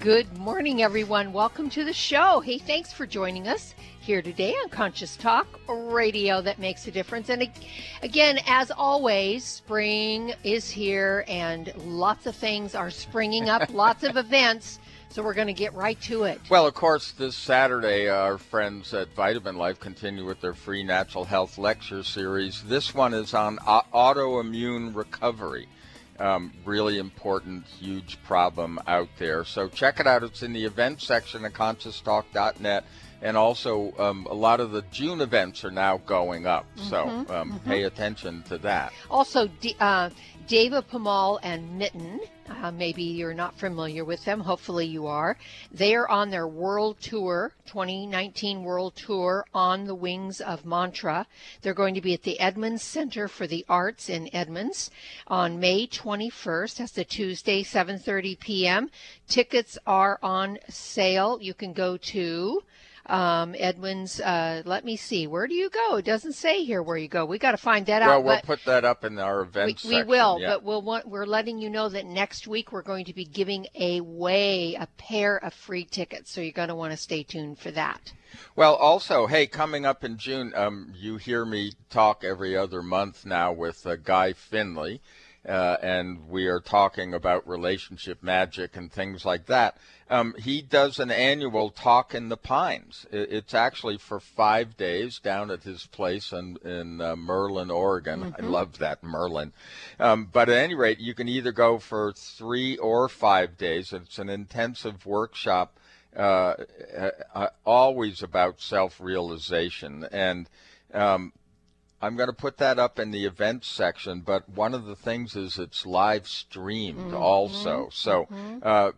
Good morning, everyone. Welcome to the show. Hey, thanks for joining us here today on Conscious Talk Radio that makes a difference. And again, as always, spring is here and lots of things are springing up, lots of events. So we're going to get right to it. Well, of course, this Saturday, our friends at Vitamin Life continue with their free natural health lecture series. This one is on autoimmune recovery. Um, really important, huge problem out there. So check it out. It's in the events section of conscioustalk.net. And also, um, a lot of the June events are now going up. Mm-hmm, so um, mm-hmm. pay attention to that. Also, uh, Deva Premal and Miten uh, maybe you're not familiar with them. Hopefully you are. They are on their world tour, 2019 world tour on the wings of Mantra. They're going to be at the Edmonds Center for the Arts in Edmonds on May 21st. That's the Tuesday, 7:30 p.m. Tickets are on sale. You can go to um, Edwin's. Uh, let me see. Where do you go? It doesn't say here where you go. We got to find that well, out. Well, we'll put that up in our event. We, we will, yeah. but we'll want, we're letting you know that next week we're going to be giving away a pair of free tickets. So you're going to want to stay tuned for that. Well, also, hey, coming up in June, um, you hear me talk every other month now with uh, Guy Finley uh, and we are talking about relationship magic and things like that. Um, he does an annual talk in the Pines. It's actually for five days down at his place in, in uh, Merlin, Oregon. Mm-hmm. I love that Merlin. Um, but at any rate, you can either go for three or five days. It's an intensive workshop, uh, uh always about self-realization and. Um, I'm going to put that up in the events section, but one of the things is it's live streamed mm-hmm. also. So, mm-hmm. uh,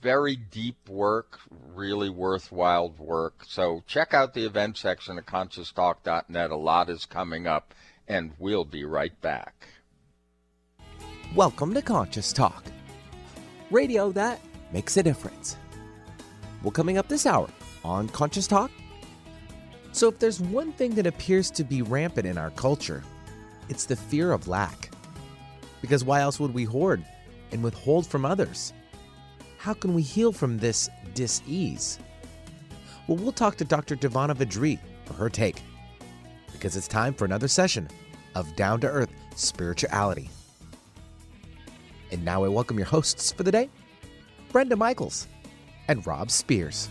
very deep work, really worthwhile work. So, check out the event section at conscioustalk.net. A lot is coming up, and we'll be right back. Welcome to Conscious Talk, radio that makes a difference. Well, coming up this hour on Conscious Talk so, if there's one thing that appears to be rampant in our culture, it's the fear of lack. Because why else would we hoard and withhold from others? How can we heal from this dis-ease? Well, we'll talk to Dr. Devana Vadri for her take. Because it's time for another session of Down to Earth Spirituality. And now I welcome your hosts for the day, Brenda Michaels and Rob Spears.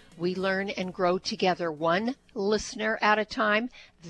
we learn and grow together one listener at a time.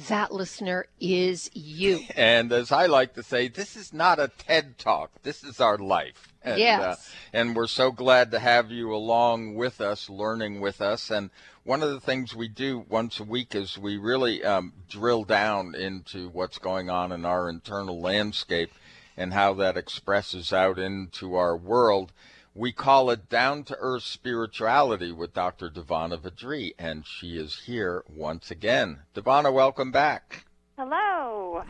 That listener is you. And as I like to say, this is not a TED talk. This is our life. And, yes. Uh, and we're so glad to have you along with us, learning with us. And one of the things we do once a week is we really um, drill down into what's going on in our internal landscape and how that expresses out into our world. We call it Down to Earth Spirituality with Dr. Devana Vadri, and she is here once again. Devana, welcome back. Hello.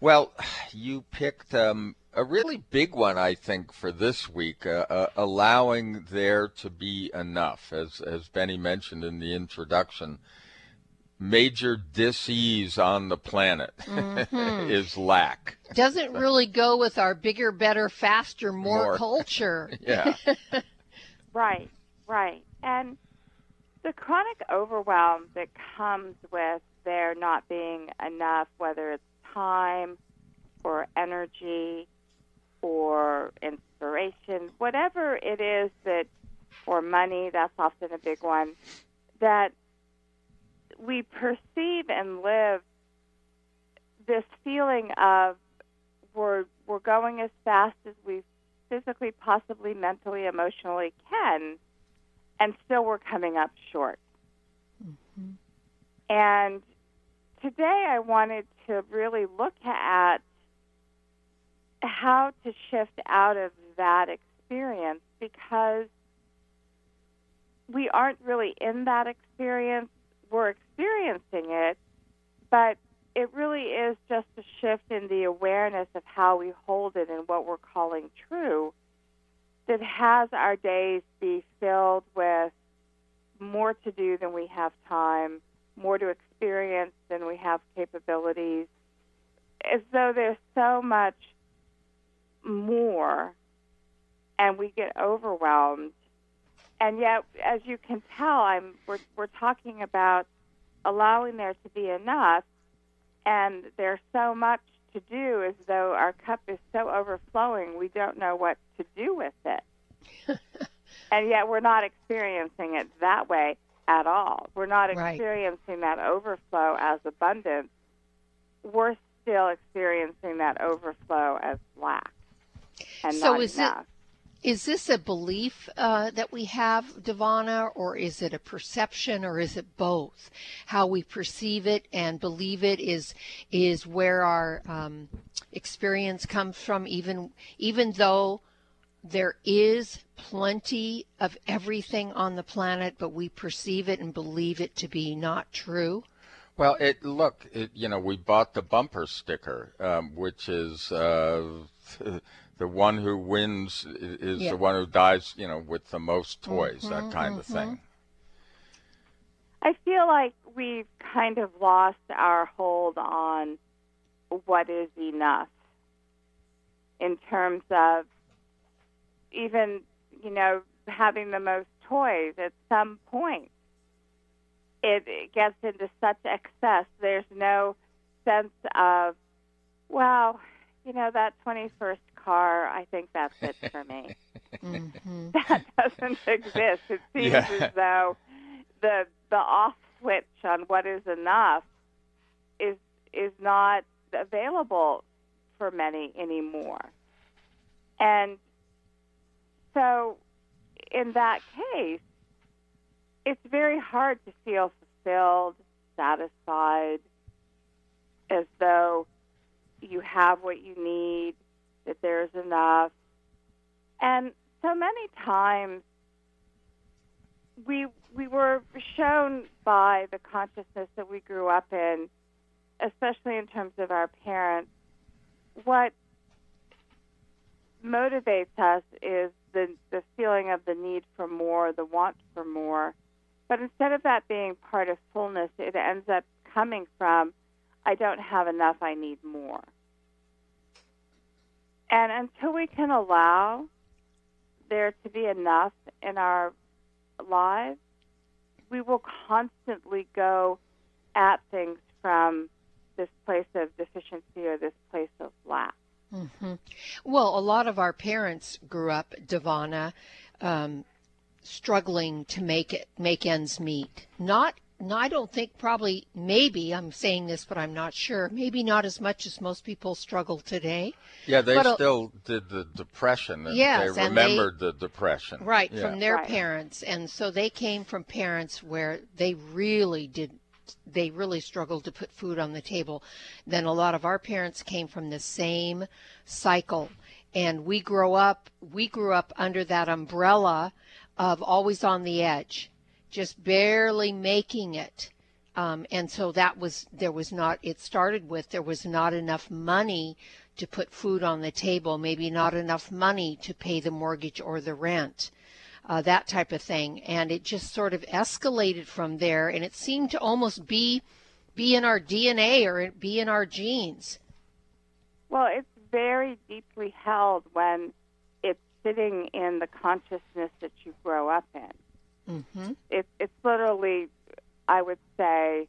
Well, you picked um, a really big one, I think, for this week, uh, uh, allowing there to be enough, as, as Benny mentioned in the introduction major disease on the planet mm-hmm. is lack. Doesn't really go with our bigger, better, faster, more, more. culture. yeah. right, right. And the chronic overwhelm that comes with there not being enough, whether it's time or energy or inspiration, whatever it is that, or money, that's often a big one, that we perceive and live this feeling of we're we're going as fast as we physically, possibly, mentally, emotionally can, and still we're coming up short. Mm-hmm. And today I wanted to really look at how to shift out of that experience because we aren't really in that experience. We're experiencing it, but it really is just a shift in the awareness of how we hold it and what we're calling true that has our days be filled with more to do than we have time, more to experience than we have capabilities, as though there's so much more and we get overwhelmed. And yet, as you can tell, I'm we're, we're talking about allowing there to be enough and there's so much to do as though our cup is so overflowing we don't know what to do with it. and yet we're not experiencing it that way at all. We're not experiencing right. that overflow as abundance. We're still experiencing that overflow as lack. And so not is enough. it is this a belief uh, that we have, Devana, or is it a perception, or is it both? How we perceive it and believe it is is where our um, experience comes from. Even even though there is plenty of everything on the planet, but we perceive it and believe it to be not true. Well, it look, it, you know, we bought the bumper sticker, um, which is. Uh, the one who wins is yeah. the one who dies, you know, with the most toys, mm-hmm, that kind mm-hmm. of thing. I feel like we've kind of lost our hold on what is enough in terms of even, you know, having the most toys at some point. It, it gets into such excess. There's no sense of, well, you know, that 21st car, I think that's it for me. mm-hmm. That doesn't exist. It seems yeah. as though the the off switch on what is enough is is not available for many anymore. And so in that case, it's very hard to feel fulfilled, satisfied, as though you have what you need, that there's enough. And so many times we we were shown by the consciousness that we grew up in, especially in terms of our parents, what motivates us is the the feeling of the need for more, the want for more. But instead of that being part of fullness, it ends up coming from I don't have enough, I need more. And until we can allow there to be enough in our lives, we will constantly go at things from this place of deficiency or this place of lack. Mm-hmm. Well, a lot of our parents grew up, Devana, um, struggling to make it make ends meet. Not no, I don't think probably, maybe, I'm saying this, but I'm not sure. Maybe not as much as most people struggle today. Yeah, they but, still did the depression. And yes, they remembered they, the depression. Right, yeah. from their right. parents. And so they came from parents where they really did, they really struggled to put food on the table. Then a lot of our parents came from the same cycle. And we grow up, we grew up under that umbrella of always on the edge just barely making it. Um, and so that was, there was not, it started with there was not enough money to put food on the table, maybe not enough money to pay the mortgage or the rent. Uh, that type of thing, and it just sort of escalated from there, and it seemed to almost be be in our DNA or be in our genes. Well, it's very deeply held when it's sitting in the consciousness that you grow up in. Mm-hmm. It, it's literally, I would say,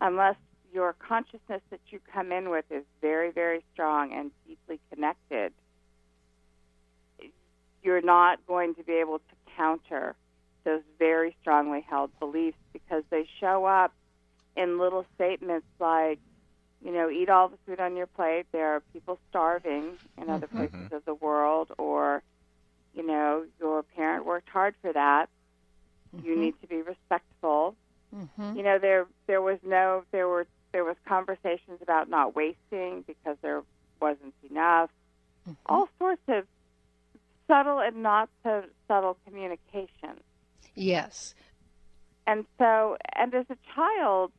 unless your consciousness that you come in with is very, very strong and deeply connected, you're not going to be able to counter those very strongly held beliefs because they show up in little statements like, you know, eat all the food on your plate. There are people starving in other Mm-hmm. places of the world, or, you know, your parent worked hard for that. You Mhm. need to be respectful. Mhm. You know, there there was no there were there was conversations about not wasting because there wasn't enough. Mhm. All sorts of subtle and not so subtle communication. Yes. And so, and as a child,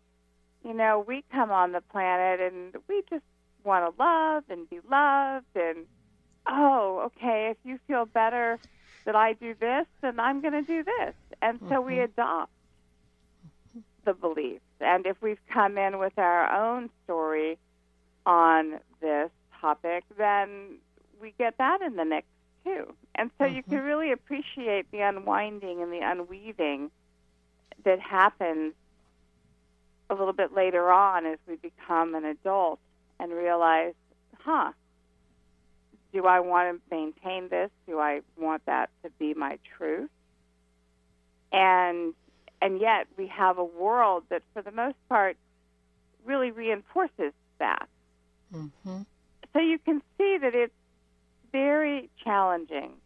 you know, we come on the planet and we just want to love and be loved. And, oh, okay, if you feel better that I do this, then I'm going to do this. And so we Mhm. adopt the beliefs. And if we've come in with our own story on this topic, then we get that in the mix too. And so you can mm-hmm. really appreciate the unwinding and the unweaving that happens a little bit later on as we become an adult and realize, huh, do I want to maintain this? Do I want that to be my truth? And and yet we have a world that for the most part really reinforces that. Mhm. So you can see that it's very challenging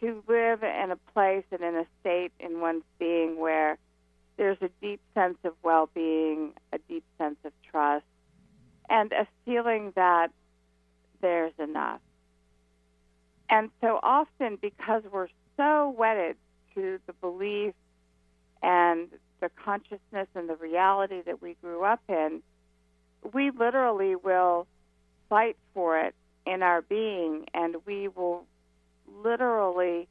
to live in a place and in a state in one's being where there's a deep sense of well being, a deep sense of trust, and a feeling that there's enough. And so often, because we're so wedded to the belief and the consciousness and the reality that we grew up in, we literally will fight for it in our being and we will literally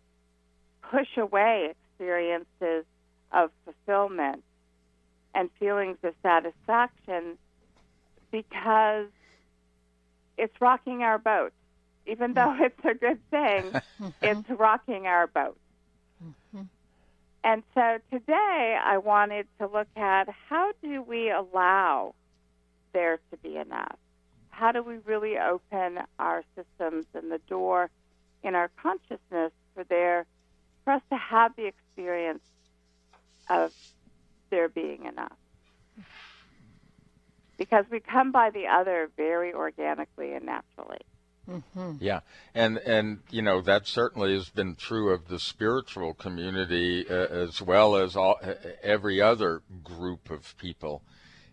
push away experiences of fulfillment and feelings of satisfaction because it's rocking our boat. Even though mm. it's a good thing, it's rocking our boat. Mm-hmm. And so today I wanted to look at how do we allow there to be enough? How do we really open our systems and the door in our consciousness for there for us to have the experience of there being enough? Because we come by the other very organically and naturally. Mhm. Yeah, and and you know that certainly has been true of the spiritual community uh, as well as all, every other group of people,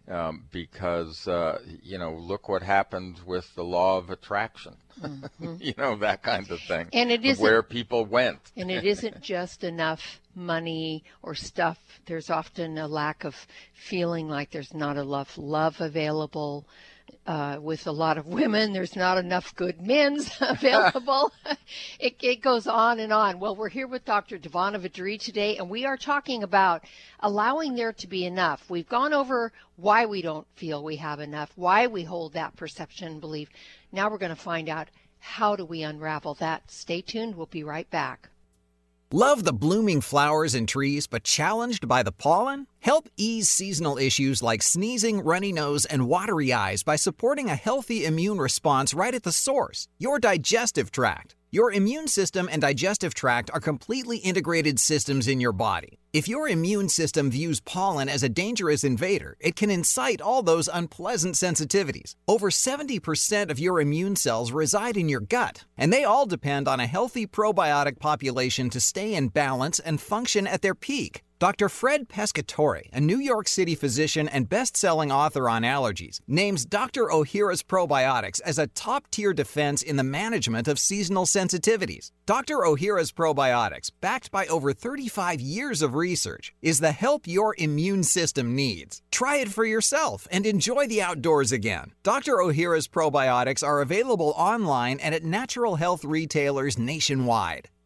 um, because uh, you know look what happened with the law of attraction, you know that kind of thing, And it is where people went. And it isn't just enough money or stuff. There's often a lack of feeling like there's not enough love available. Uh, with a lot of women, there's not enough good men's available. it, it goes on and on. Well, we're here with Dr. Devana Vidri today, and we are talking about allowing there to be enough. We've gone over why we don't feel we have enough, why we hold that perception and belief. Now we're going to find out how do we unravel that. Stay tuned. We'll be right back. Love the blooming flowers and trees, but challenged by the pollen? Help ease seasonal issues like sneezing, runny nose, and watery eyes by supporting a healthy immune response right at the source your digestive tract. Your immune system and digestive tract are completely integrated systems in your body. If your immune system views pollen as a dangerous invader, it can incite all those unpleasant sensitivities. Over 70% of your immune cells reside in your gut, and they all depend on a healthy probiotic population to stay in balance and function at their peak. Dr. Fred Pescatore, a New York City physician and best-selling author on allergies, names Dr. Ohhira's probiotics as a top-tier defense in the management of seasonal sensitivities. Dr. Ohhira's probiotics, backed by over 35 years of research, is the help your immune system needs. Try it for yourself and enjoy the outdoors again. Dr. Ohhira's probiotics are available online and at natural health retailers nationwide.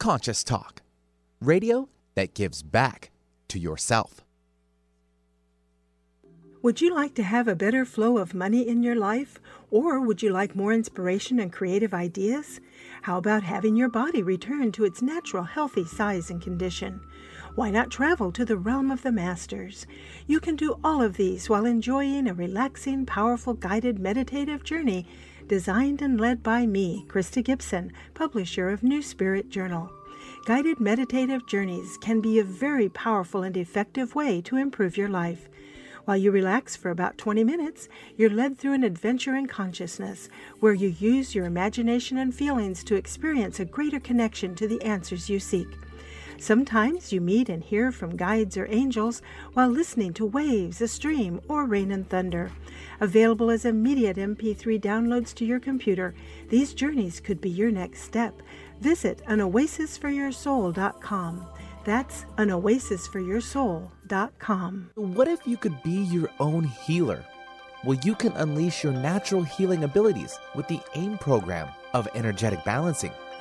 Conscious Talk, radio that gives back to yourself. Would you like to have a better flow of money in your life? Or would you like more inspiration and creative ideas? How about having your body return to its natural healthy size and condition? Why not travel to the realm of the masters? You can do all of these while enjoying a relaxing, powerful, guided meditative journey designed and led by me, Krista Gibson, publisher of New Spirit Journal. Guided meditative journeys can be a very powerful and effective way to improve your life. While you relax for about 20 minutes, you're led through an adventure in consciousness where you use your imagination and feelings to experience a greater connection to the answers you seek. Sometimes you meet and hear from guides or angels while listening to waves, a stream, or rain and thunder. Available as immediate MP3 downloads to your computer, these journeys could be your next step. Visit anoasisforyoursoul.com. That's anoasisforyoursoul.com. What if you could be your own healer? Well, you can unleash your natural healing abilities with the AIM program of energetic balancing.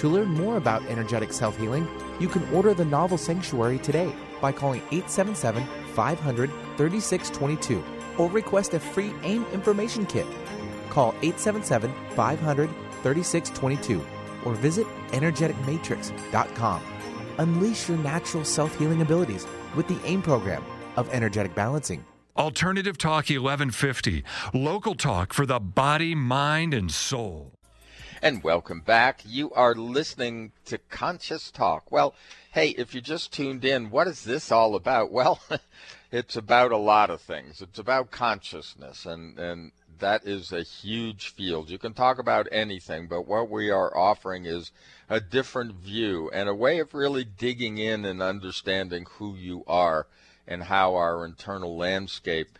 To learn more about energetic self healing, you can order the novel Sanctuary today by calling 877 500 3622 or request a free AIM information kit. Call 877 500 3622 or visit energeticmatrix.com. Unleash your natural self healing abilities with the AIM program of energetic balancing. Alternative Talk 1150, local talk for the body, mind, and soul. And welcome back. You are listening to Conscious Talk. Well, hey, if you just tuned in, what is this all about? Well, it's about a lot of things. It's about consciousness, and, and that is a huge field. You can talk about anything, but what we are offering is a different view and a way of really digging in and understanding who you are and how our internal landscape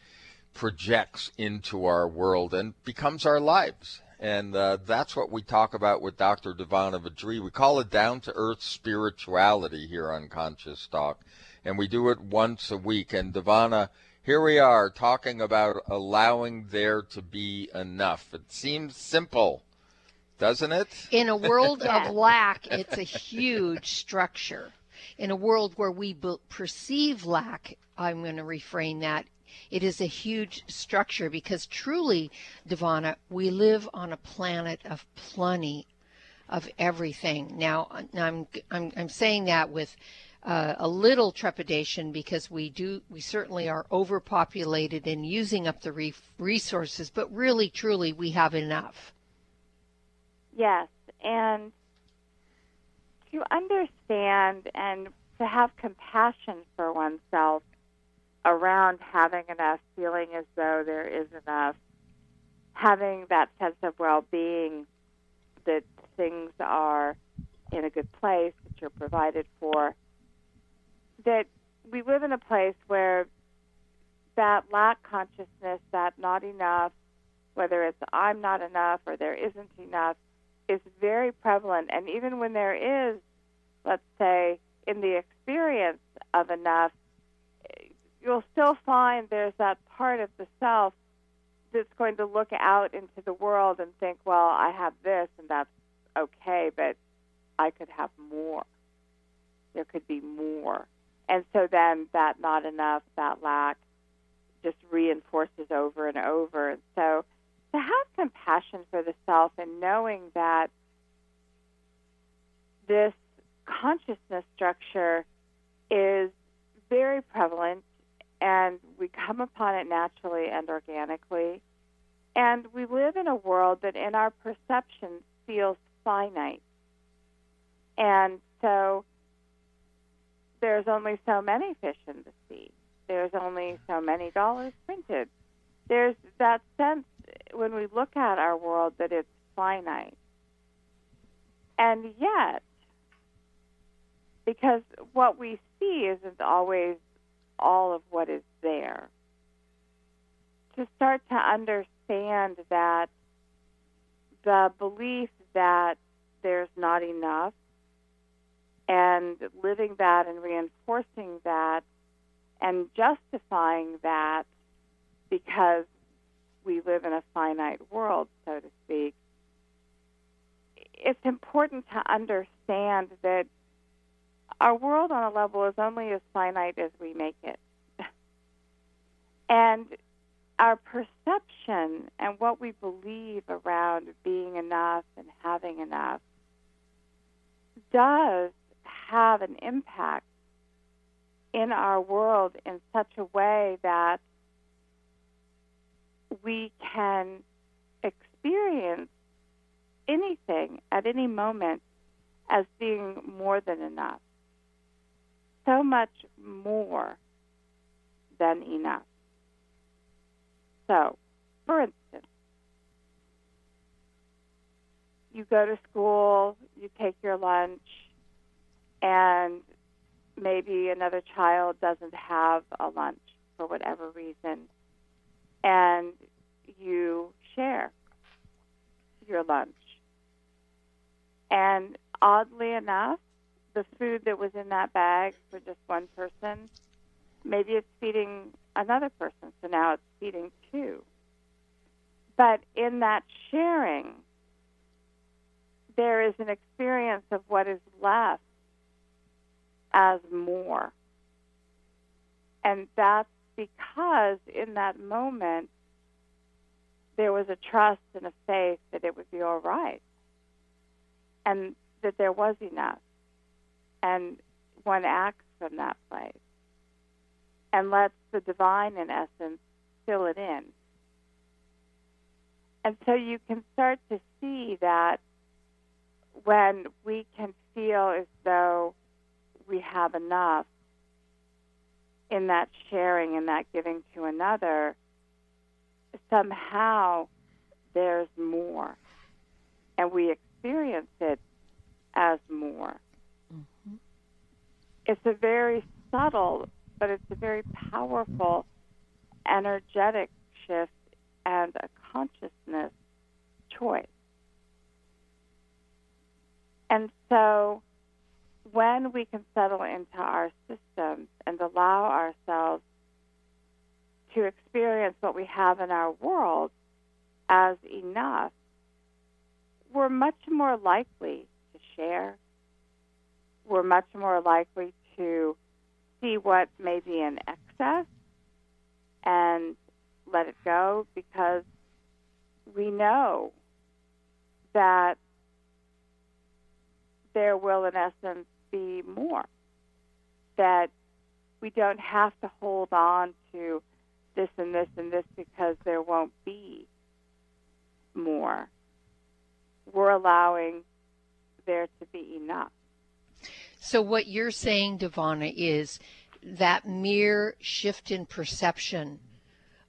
projects into our world and becomes our lives. And uh, that's what we talk about with Dr. Devana Vadri. We call it down to earth spirituality here on Conscious Talk. And we do it once a week. And Devana, here we are talking about allowing there to be enough. It seems simple, doesn't it? In a world of lack, it's a huge structure. In a world where we perceive lack, I'm going to refrain that. It is a huge structure because truly, Devana, we live on a planet of plenty of everything. Now, I'm I'm, I'm saying that with uh, a little trepidation because we do we certainly are overpopulated and using up the re- resources, but really truly we have enough. Yes, and to understand and to have compassion for oneself around having enough, feeling as though there is enough, having that sense of well-being that things are in a good place, that you're provided for that we live in a place where that lack consciousness, that not enough, whether it's I'm not enough or there isn't enough, is very prevalent. And even when there is, let's say, in the experience of enough, you'll still find there's that part of the self that's going to look out into the world and think, well, I have this and that's okay, but I could have more. There could be more. And so then that not enough, that lack, just reinforces over and over. And so to have compassion for the self and knowing that this consciousness structure is very prevalent, and we come upon it naturally and organically. And we live in a world that, in our perception, feels finite. And so there's only so many fish in the sea. There's only so many dollars printed. There's that sense when we look at our world that it's finite. And yet, because what we see isn't always all of what is there, to start to understand that the belief that there's not enough and living that and reinforcing that and justifying that because we live in a finite world, so to speak, it's important to understand that our world on a level is only as finite as we make it. and our perception and what we believe around being enough and having enough does have an impact in our world in such a way that we can experience anything at any moment as being more than enough. So much more than enough. So, for instance, you go to school, you take your lunch, and maybe another child doesn't have a lunch for whatever reason, and you share your lunch. And oddly enough, the food that was in that bag for just one person, maybe it's feeding another person, so now it's feeding two. But in that sharing, there is an experience of what is left as more. And that's because in that moment, there was a trust and a faith that it would be all right and that there was enough. And one acts from that place and lets the divine, in essence, fill it in. And so you can start to see that when we can feel as though we have enough in that sharing and that giving to another, somehow there's more. And we experience it as more. It's a very subtle, but it's a very powerful, energetic shift and a consciousness choice. And so when we can settle into our systems and allow ourselves to experience what we have in our world as enough, we're much more likely to share. We're much more likely to see what may be in excess and let it go because we know that there will, in essence, be more. That we don't have to hold on to this and this and this because there won't be more. We're allowing there to be enough. So, what you're saying, Devana, is that mere shift in perception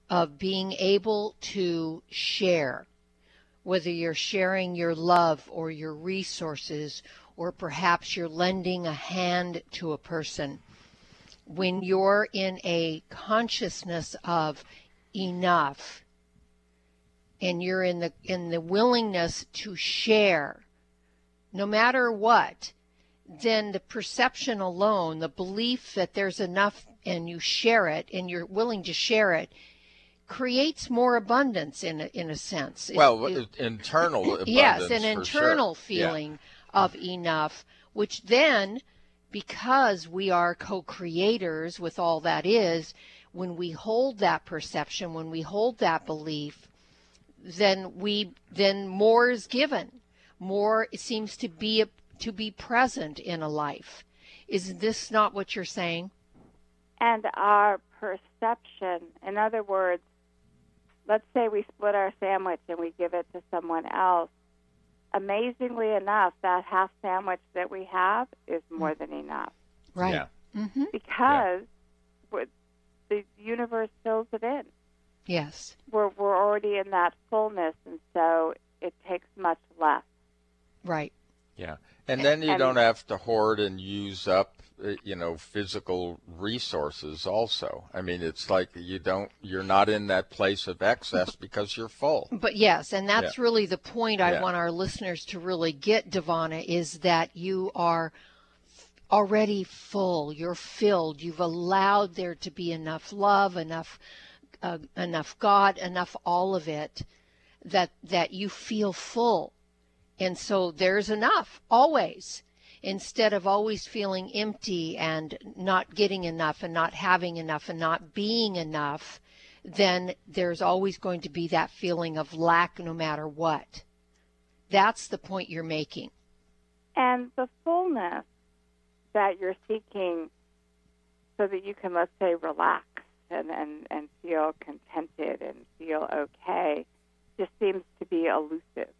of being able to share, whether you're sharing your love or your resources or perhaps you're lending a hand to a person, when you're in a consciousness of enough and you're in the in the willingness to share no matter what then the perception alone the belief that there's enough and you share it and you're willing to share it creates more abundance in a, in a sense well it, internal yes an internal sure. feeling of enough, which then, because we are co creators with all that is, when we hold that perception, when we hold that belief, then we then more is given. More seems to be to be present in a life. Is this not what you're saying? And our perception, in other words, let's say we split our sandwich and we give it to someone else. Amazingly enough, that half sandwich that we have is more than enough. Right. Yeah. Mm-hmm. Because we're- the universe fills it in. Yes. We're, we're already in that fullness, and so it takes much less. Right. Yeah. And then you And- don't have to hoard and use up, uh, you know, physical resources also. I mean, it's like you don't, you're not in that place of excess because you're full. But yes, and that's really the point I Yeah. want our listeners to really get, Devana, is that you are already full. You're filled. You've allowed there to be enough love, enough, uh, enough God, enough all of it, that that you feel full, and so there's enough always. Instead of always feeling empty and not getting enough and not having enough and not being enough, then there's always going to be that feeling of lack no matter what. That's the point you're making. And the fullness that you're seeking so that you can, let's say, relax and, and, and feel contented and feel okay just seems to be elusive.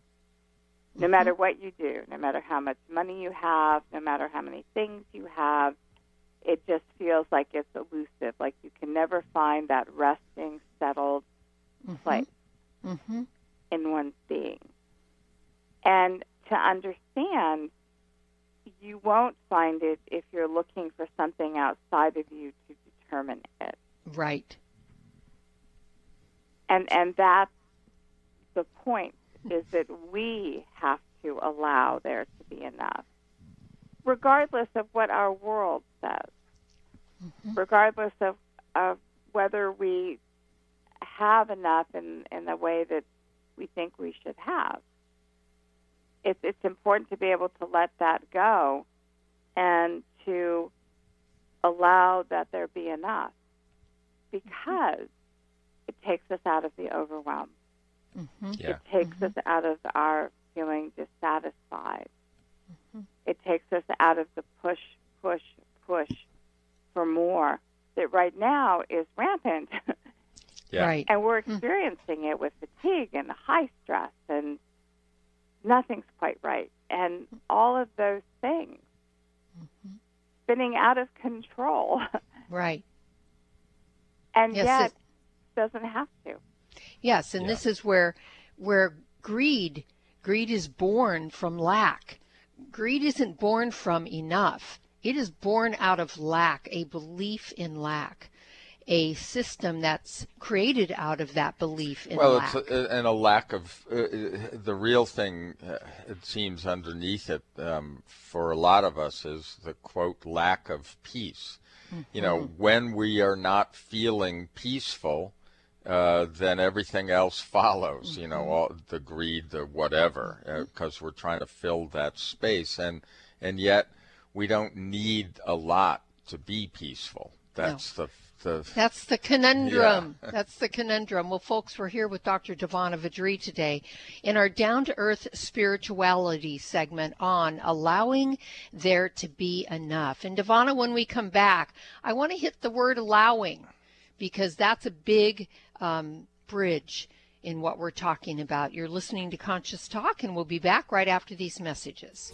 No matter what you do, no matter how much money you have, no matter how many things you have, it just feels like it's elusive. Like you can never find that resting, settled place Mm-hmm. in one's being. And to understand, you won't find it if you're looking for something outside of you to determine it. Right. And and that's the point is that we have to allow there to be enough. Regardless of what our world says. Mm-hmm. Regardless of, of whether we have enough in, in the way that we think we should have. It's it's important to be able to let that go and to allow that there be enough mm-hmm. because it takes us out of the overwhelm. Mm-hmm. Yeah. It takes mm-hmm. us out of our feeling dissatisfied. Mm-hmm. It takes us out of the push, push, push for more that right now is rampant. Yeah. Right. and we're mm-hmm. experiencing it with fatigue and high stress and nothing's quite right. And all of those things spinning out of control. Right. and Yes, yet it- doesn't have to. Yes, and Yeah. this is where where greed greed is born from lack. Greed isn't born from enough. It is born out of lack, a belief in lack, a system that's created out of that belief in well, lack. it's a, and a lack of uh, uh, the real thing. Uh, it seems underneath it um, for a lot of us is the quote lack of peace. You know, when we are not feeling peaceful, uh, then everything else follows. You know, mm-hmm. all the greed, the whatever, uh, mm-hmm. because we're trying to fill that space, and and yet we don't need a lot to be peaceful. That's the the That's the conundrum. That's the conundrum. Well, folks, we're here with Dr. Devana Vidri today in our down to earth spirituality segment on allowing there to be enough. And Devana, when we come back, I want to hit the word allowing because that's a big um, bridge in what we're talking about. You're listening to Conscious Talk, and we'll be back right after these messages.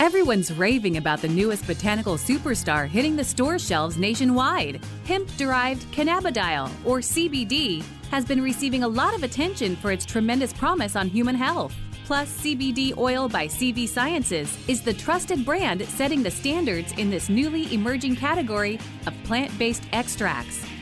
Everyone's raving about the newest botanical superstar hitting the store shelves nationwide. Hemp derived cannabidiol, or CBD, has been receiving a lot of attention for its tremendous promise on human health. Plus, CBD Oil by CV Sciences is the trusted brand setting the standards in this newly emerging category of plant based extracts,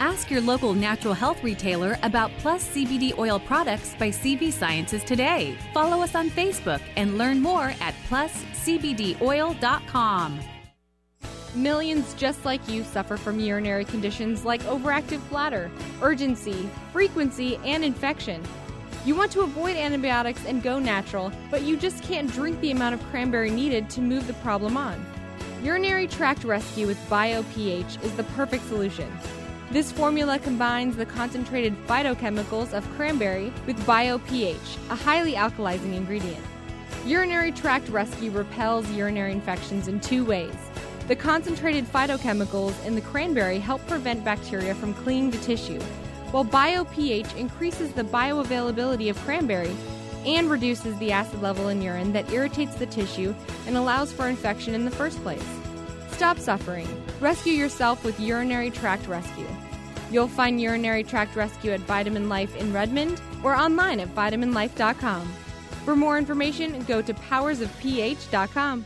Ask your local natural health retailer about Plus CBD oil products by CV Sciences today. Follow us on Facebook and learn more at pluscbdoil.com. Millions just like you suffer from urinary conditions like overactive bladder, urgency, frequency, and infection. You want to avoid antibiotics and go natural, but you just can't drink the amount of cranberry needed to move the problem on. Urinary tract rescue with BioPH is the perfect solution. This formula combines the concentrated phytochemicals of cranberry with BioPH, a highly alkalizing ingredient. Urinary tract rescue repels urinary infections in two ways. The concentrated phytochemicals in the cranberry help prevent bacteria from clinging to tissue, while BioPH increases the bioavailability of cranberry and reduces the acid level in urine that irritates the tissue and allows for infection in the first place. Stop suffering. Rescue yourself with Urinary Tract Rescue. You'll find Urinary Tract Rescue at Vitamin Life in Redmond or online at vitaminlife.com. For more information, go to powersofph.com.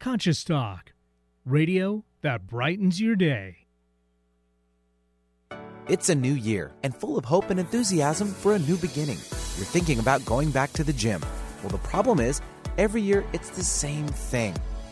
Conscious Talk, radio that brightens your day. It's a new year and full of hope and enthusiasm for a new beginning. You're thinking about going back to the gym. Well, the problem is, every year it's the same thing.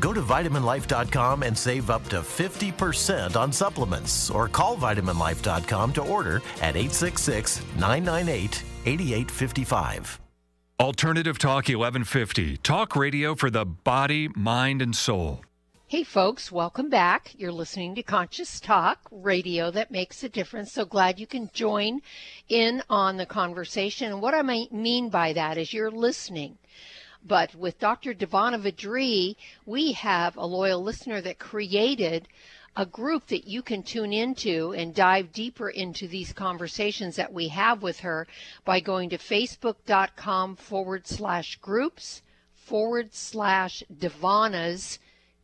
Go to vitaminlife.com and save up to 50% on supplements or call vitaminlife.com to order at 866 998 8855. Alternative Talk 1150, talk radio for the body, mind, and soul. Hey, folks, welcome back. You're listening to Conscious Talk, radio that makes a difference. So glad you can join in on the conversation. And what I mean by that is you're listening. But with Dr. Devana Vadri, we have a loyal listener that created a group that you can tune into and dive deeper into these conversations that we have with her by going to facebook.com forward slash groups forward slash Devana's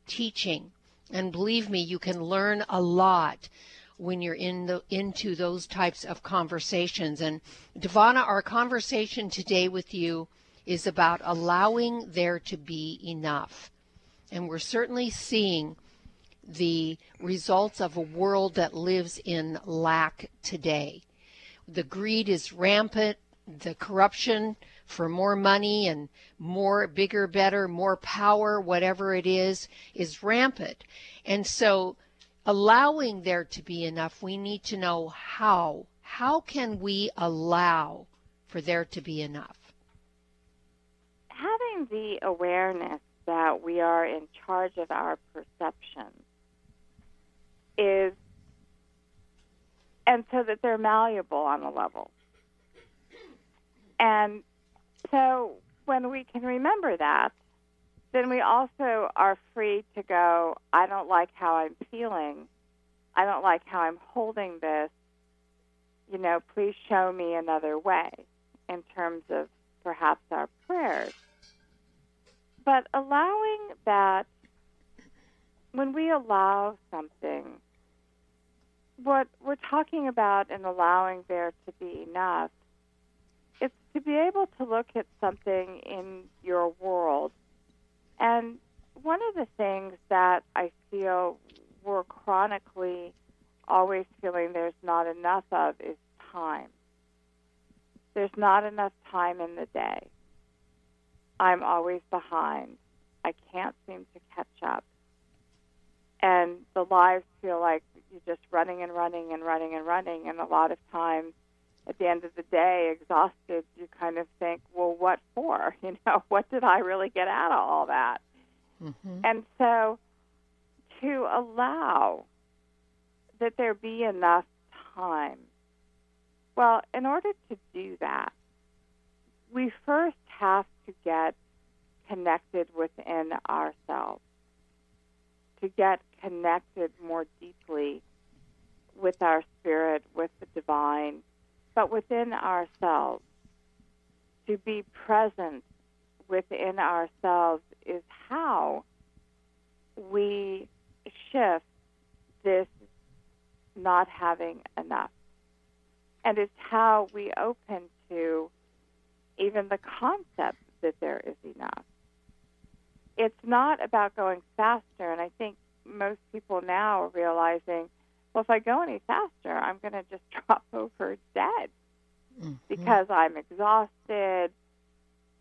teaching. And believe me, you can learn a lot when you're in the into those types of conversations. And Devana, our conversation today with you is about allowing there to be enough. And we're certainly seeing the results of a world that lives in lack today. The greed is rampant, the corruption for more money and more bigger, better, more power, whatever it is, is rampant. And so allowing there to be enough, we need to know how. How can we allow for there to be enough? Having the awareness that we are in charge of our perceptions is, and so that they're malleable on a level. And so when we can remember that, then we also are free to go, I don't like how I'm feeling. I don't like how I'm holding this. You know, please show me another way in terms of perhaps our prayers. But allowing that, when we allow something, what we're talking about in allowing there to be enough, it's to be able to look at something in your world. And one of the things that I feel we're chronically always feeling there's not enough of is time. There's not enough time in the day. I'm always behind. I can't seem to catch up. And the lives feel like you're just running and running and running and running. And a lot of times, at the end of the day, exhausted, you kind of think, well, what for? You know, what did I really get out of all that? Mm-hmm. And so to allow that there be enough time well, in order to do that, we first have to get connected within ourselves, to get connected more deeply with our spirit, with the divine, but within ourselves. To be present within ourselves is how we shift this not having enough and it's how we open to even the concept that there is enough. It's not about going faster, and I think most people now are realizing, well, if I go any faster, I'm going to just drop over dead mm-hmm. because I'm exhausted,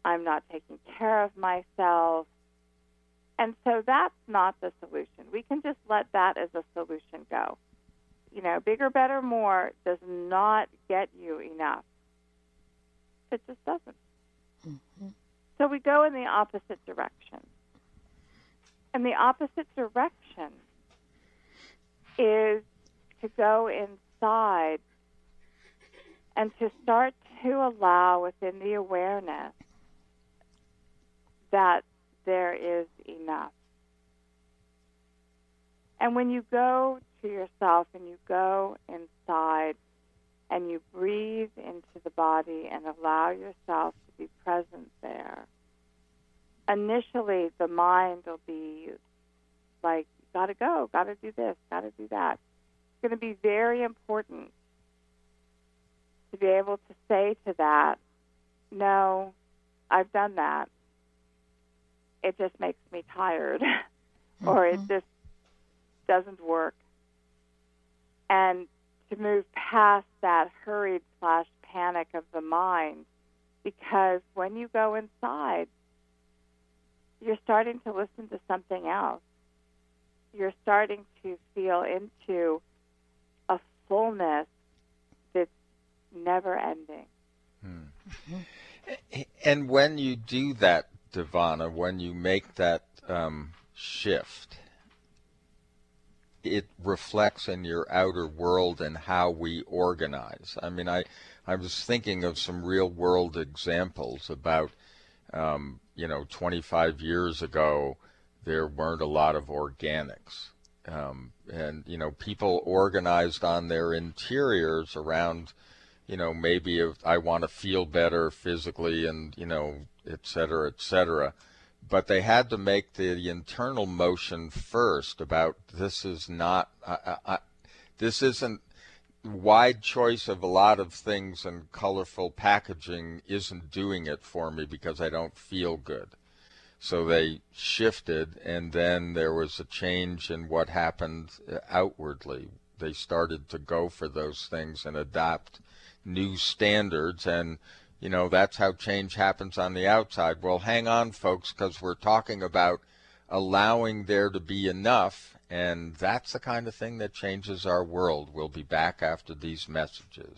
I'm not taking care of myself. And so that's not the solution. We can just let that as a solution go you know, bigger, better, more does not get you enough. It just doesn't. Mm-hmm. So we go in the opposite direction. And the opposite direction is to go inside and to start to allow within the awareness that there is enough. And when you go to yourself and you go inside and you breathe into the body and allow yourself to be present there, initially the mind will be like, gotta go, gotta do this, gotta do that. It's going to be very important to be able to say to that, no, I've done that. It just makes me tired, mm-hmm. or it mm-hmm. just doesn't work and to move past that hurried slash panic of the mind because when you go inside you're starting to listen to something else. You're starting to feel into a fullness that's never ending. Hmm. and when you do that devana when you make that um, shift it reflects in your outer world and how we organize. I mean, I, I was thinking of some real world examples about, um, you know, 25 years ago, there weren't a lot of organics. Um, and, you know, people organized on their interiors around, you know, maybe if I want to feel better physically and, you know, et cetera, et cetera but they had to make the, internal motion first about this is not I, I, this isn't wide choice of a lot of things and colorful packaging isn't doing it for me because I don't feel good. So they shifted, and then there was a change in what happened uh, outwardly. They started to go for those things and adopt new standards, and you know, that's how change happens on the outside. Well, hang on, folks, because we're talking about allowing there to be enough, and that's the kind of thing that changes our world. We'll be back after these messages.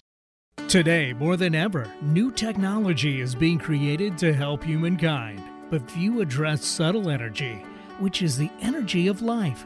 Today, more than ever, new technology is being created to help humankind, but few address subtle energy, which is the energy of life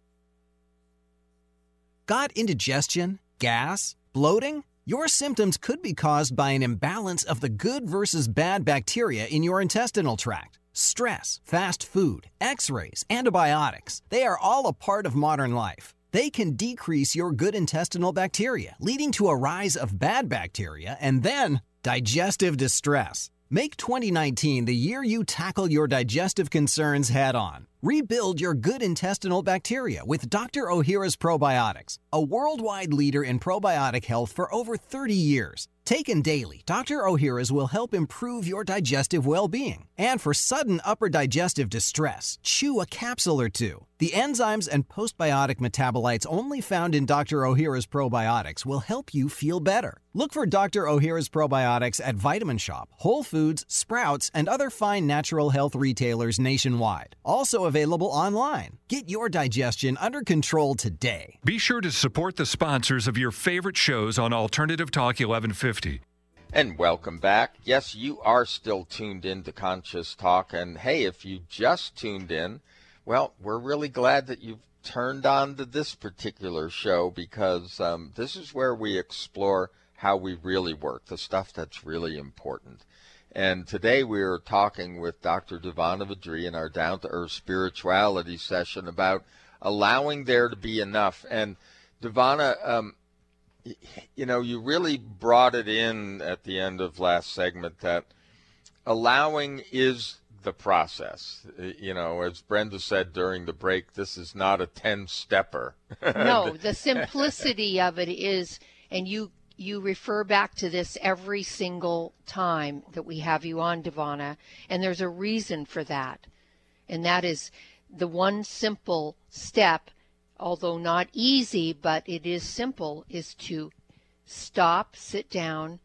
Got indigestion, gas, bloating? Your symptoms could be caused by an imbalance of the good versus bad bacteria in your intestinal tract. Stress, fast food, x rays, antibiotics, they are all a part of modern life. They can decrease your good intestinal bacteria, leading to a rise of bad bacteria and then digestive distress. Make 2019 the year you tackle your digestive concerns head on. Rebuild your good intestinal bacteria with Dr. Ohhira's Probiotics, a worldwide leader in probiotic health for over 30 years. Taken daily, Dr. Ohhira's will help improve your digestive well being. And for sudden upper digestive distress, chew a capsule or two. The enzymes and postbiotic metabolites only found in Dr. Ohhira's probiotics will help you feel better. Look for Dr. Ohhira's probiotics at Vitamin Shoppe, Whole Foods, Sprouts, and other fine natural health retailers nationwide. Also available online. Get your digestion under control today. Be sure to support the sponsors of your favorite shows on Alternative Talk 1150. And welcome back. Yes, you are still tuned in to Conscious Talk. And hey, if you just tuned in, well, we're really glad that you've turned on to this particular show because um, this is where we explore how we really work, the stuff that's really important. And today we are talking with Dr. Devana Vadri in our Down to Earth Spirituality session about allowing there to be enough. And Devana, um, you know, you really brought it in at the end of last segment that allowing is the process. You know, as Brenda said during the break, this is not a 10 stepper. no, the simplicity of it is, and you you refer back to this every single time that we have you on, Devana, and there's a reason for that. And that is the one simple step, although not easy, but it is simple, is to stop, sit down,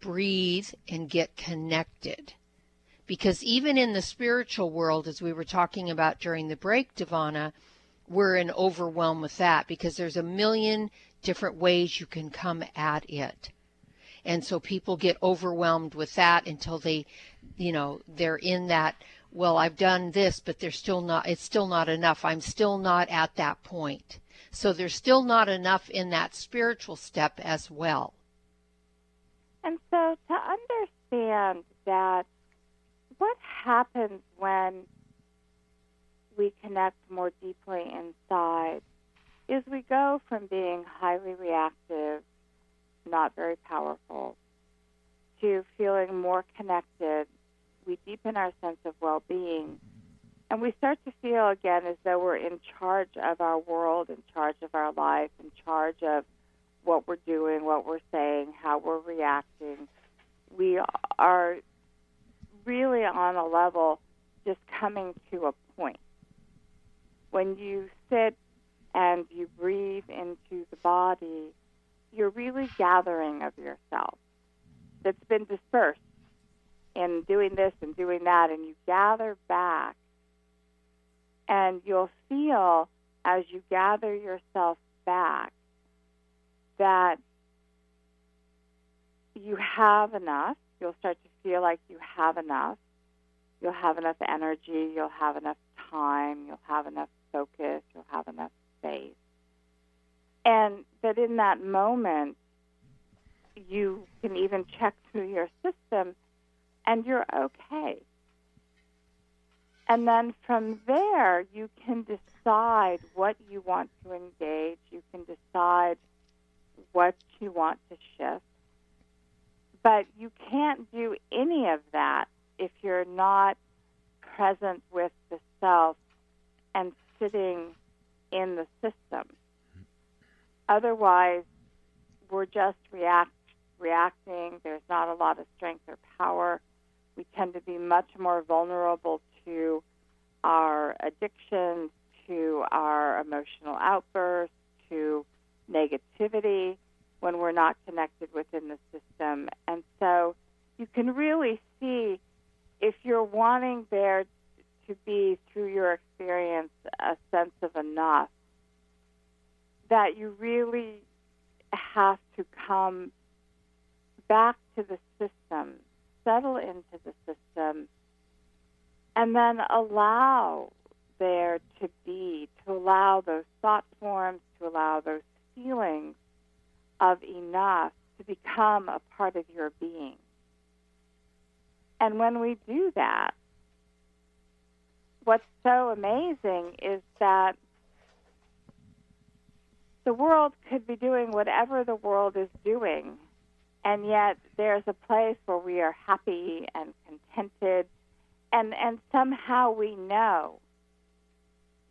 breathe, and get connected. Because even in the spiritual world, as we were talking about during the break, Devana, we're in overwhelm with that because there's a million different ways you can come at it. And so people get overwhelmed with that until they, you know, they're in that, well, I've done this, but they're still not, it's still not enough. I'm still not at that point. So there's still not enough in that spiritual step as well. And so to understand that what happens when we connect more deeply inside is we go from being highly reactive, not very powerful, to feeling more connected. We deepen our sense of well being. And we start to feel again as though we're in charge of our world, in charge of our life, in charge of what we're doing, what we're saying, how we're reacting. We are really on a level just coming to a point. When you sit and you breathe into the body, you're really gathering of yourself that's been dispersed in doing this and doing that, and you gather back. And you'll feel as you gather yourself back that you have enough. You'll start to feel like you have enough. You'll have enough energy. You'll have enough time. You'll have enough focus. You'll have enough space. And that in that moment, you can even check through your system and you're okay. And then from there, you can decide what you want to engage. You can decide what you want to shift. But you can't do any of that if you're not present with the self and sitting in the system. Otherwise, we're just react, reacting. There's not a lot of strength or power. We tend to be much more vulnerable to our addictions to our emotional outbursts to negativity when we're not connected within the system. And so you can really see if you're wanting there to be, through your experience, a sense of enough, that you really have to come back to the system, settle into the system, and then allow there to be, to allow those thought forms, to allow those feelings of enough to become a part of your being. And when we do that, what's so amazing is that the world could be doing whatever the world is doing, and yet there's a place where we are happy and contented, and, and somehow we know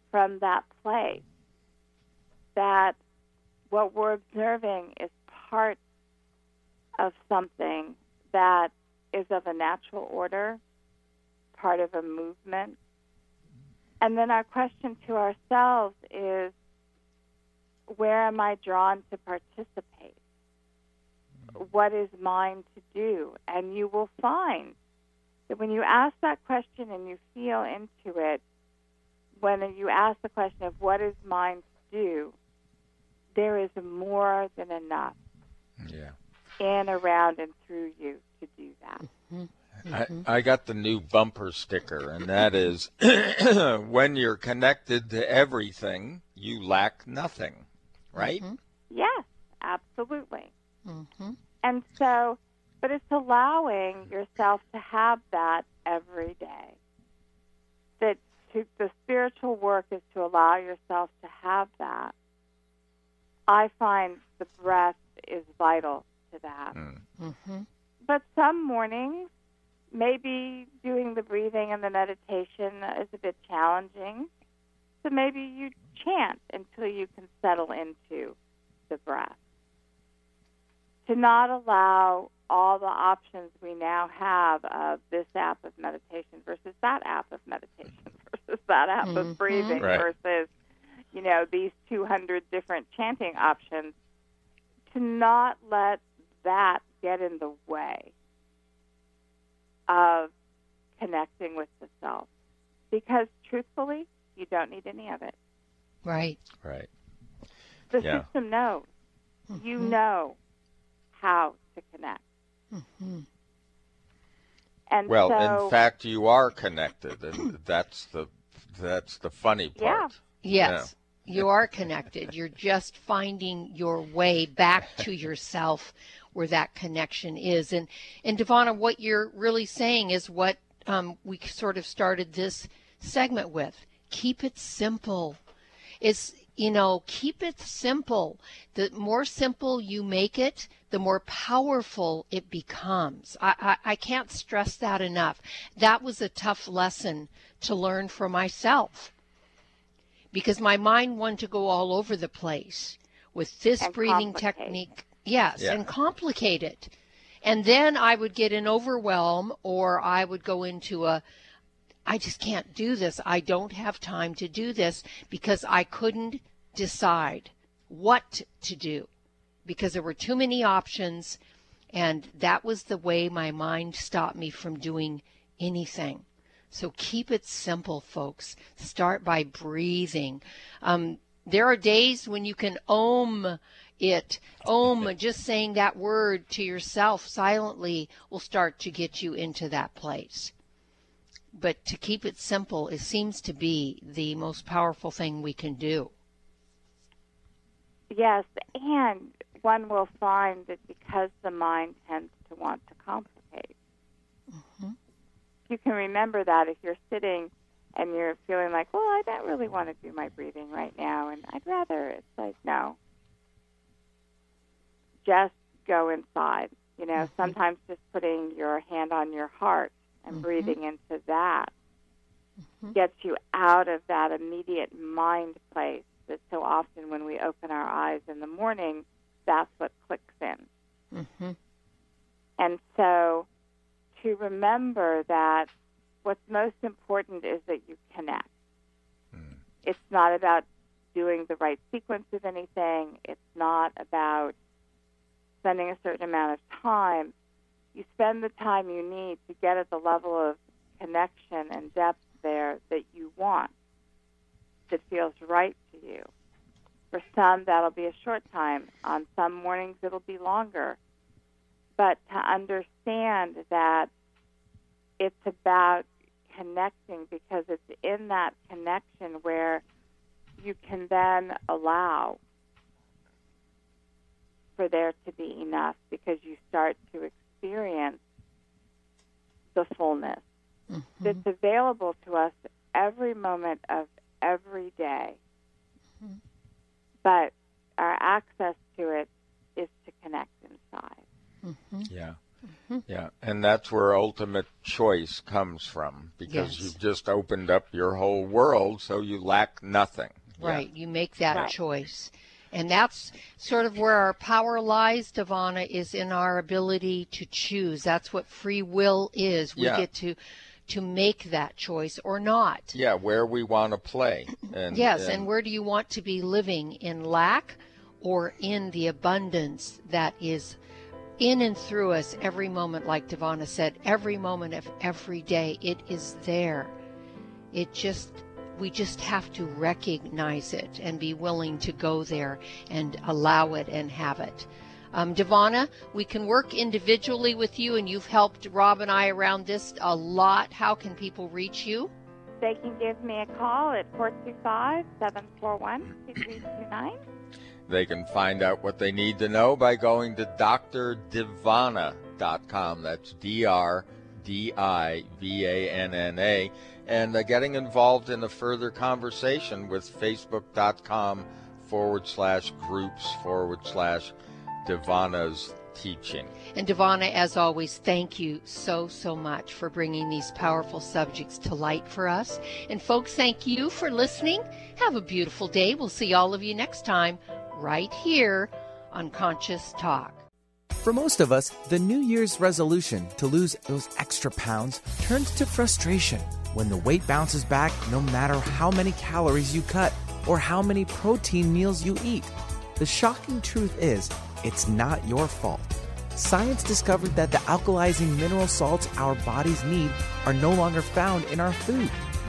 from that place that what we're observing is part of something that is of a natural order, part of a movement. And then our question to ourselves is where am I drawn to participate? What is mine to do? And you will find that when you ask that question and you feel into it, when you ask the question of what is mine to do, there is more than enough Yeah. in, around, and through you to do that. Mm-hmm. I, mm-hmm. I got the new bumper sticker, and that is when you're connected to everything, you lack nothing, right? Mm-hmm. Yes, absolutely. Mm-hmm. And so, but it's allowing yourself to have that every day. That to, the spiritual work is to allow yourself to have that. I find the breath is vital to that. Mm-hmm. But some mornings, maybe doing the breathing and the meditation is a bit challenging. So maybe you chant until you can settle into the breath. To not allow all the options we now have of this app of meditation versus that app of meditation versus that app Mhm. of breathing Right. versus, you know, these 200 different chanting options. To not let that get in the way of connecting with the self. Because truthfully, you don't need any of it. Right. Right. The Yeah. system knows. You Mhm. know how to connect. Mhm. And Well, so, in fact, you are connected, and that's the that's the funny part. Yeah. Yes, you are connected. You're just finding your way back to yourself where that connection is. And and Devana, what you're really saying is what um, we sort of started this segment with. Keep it simple. It's you know, keep it simple. The more simple you make it, the more powerful it becomes. I, I, I can't stress that enough. That was a tough lesson to learn for myself because my mind wanted to go all over the place with this And breathing technique. Yes, Yeah. and complicate it. And then I would get an overwhelm or I would go into a I just can't do this. I don't have time to do this because I couldn't decide what to do because there were too many options and that was the way my mind stopped me from doing anything. So keep it simple, folks. Start by breathing. Um, there are days when you can om it. Om, just saying that word to yourself silently will start to get you into that place. But to keep it simple, it seems to be the most powerful thing we can do. yes, and one will find that because the mind tends to want to complicate, Mhm. You can remember that if you're sitting and you're feeling like, well, I don't really want to do my breathing right now, and I'd rather, it's like, no. Just go inside. You know, Mhm. sometimes just putting your hand on your heart and Mhm. breathing into that Mhm. gets you out of that immediate mind place that so often when we open our eyes in the morning, that's what clicks in. Mhm. And so to remember that what's most important is that you connect. Hmm. It's not about doing the right sequence of anything. It's not about spending a certain amount of time. You spend the time you need to get at the level of connection and depth there that you want, that feels right to you. For some, that'll be a short time. On some mornings, it'll be longer. But to understand that it's about connecting because it's in that connection where you can then allow for there to be enough because you start to experience the fullness Mm-hmm. that's available to us every moment of every day. Mm-hmm. But our access to it is to connect inside. Mm-hmm. Yeah. Yeah, and that's where ultimate choice comes from because Yes. you've just opened up your whole world so you lack nothing. Yeah. Right. You make that Right. choice. And that's sort of where our power lies, Devana, is in our ability to choose. That's what free will is. We Yeah. get to to make that choice or not. Yeah, where we want to play. And, yes, and where do you want to be living in lack or in the abundance that is in and through us every moment, like Devana said, every moment of every day? It is there. It just, we just have to recognize it and be willing to go there and allow it and have it. Um, Devana, we can work individually with you, and you've helped Rob and I around this a lot. How can people reach you? They can give me a call at 425 741 2329. They can find out what they need to know by going to drdivana.com. That's D R D I V A N N A. And uh, getting involved in a further conversation with facebook.com forward slash groups forward slash Devana's teaching. And Divana, as always, thank you so, so much for bringing these powerful subjects to light for us. And folks, thank you for listening. Have a beautiful day. We'll see all of you next time right here on Conscious Talk. For most of us, the New Year's resolution to lose those extra pounds turns to frustration when the weight bounces back no matter how many calories you cut or how many protein meals you eat. The shocking truth is, it's not your fault. Science discovered that the alkalizing mineral salts our bodies need are no longer found in our food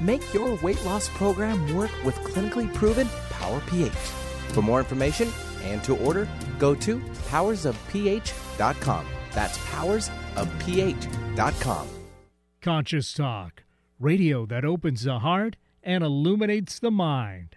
Make your weight loss program work with clinically proven Power pH. For more information and to order, go to powersofph.com. That's powersofph.com. Conscious Talk, radio that opens the heart and illuminates the mind.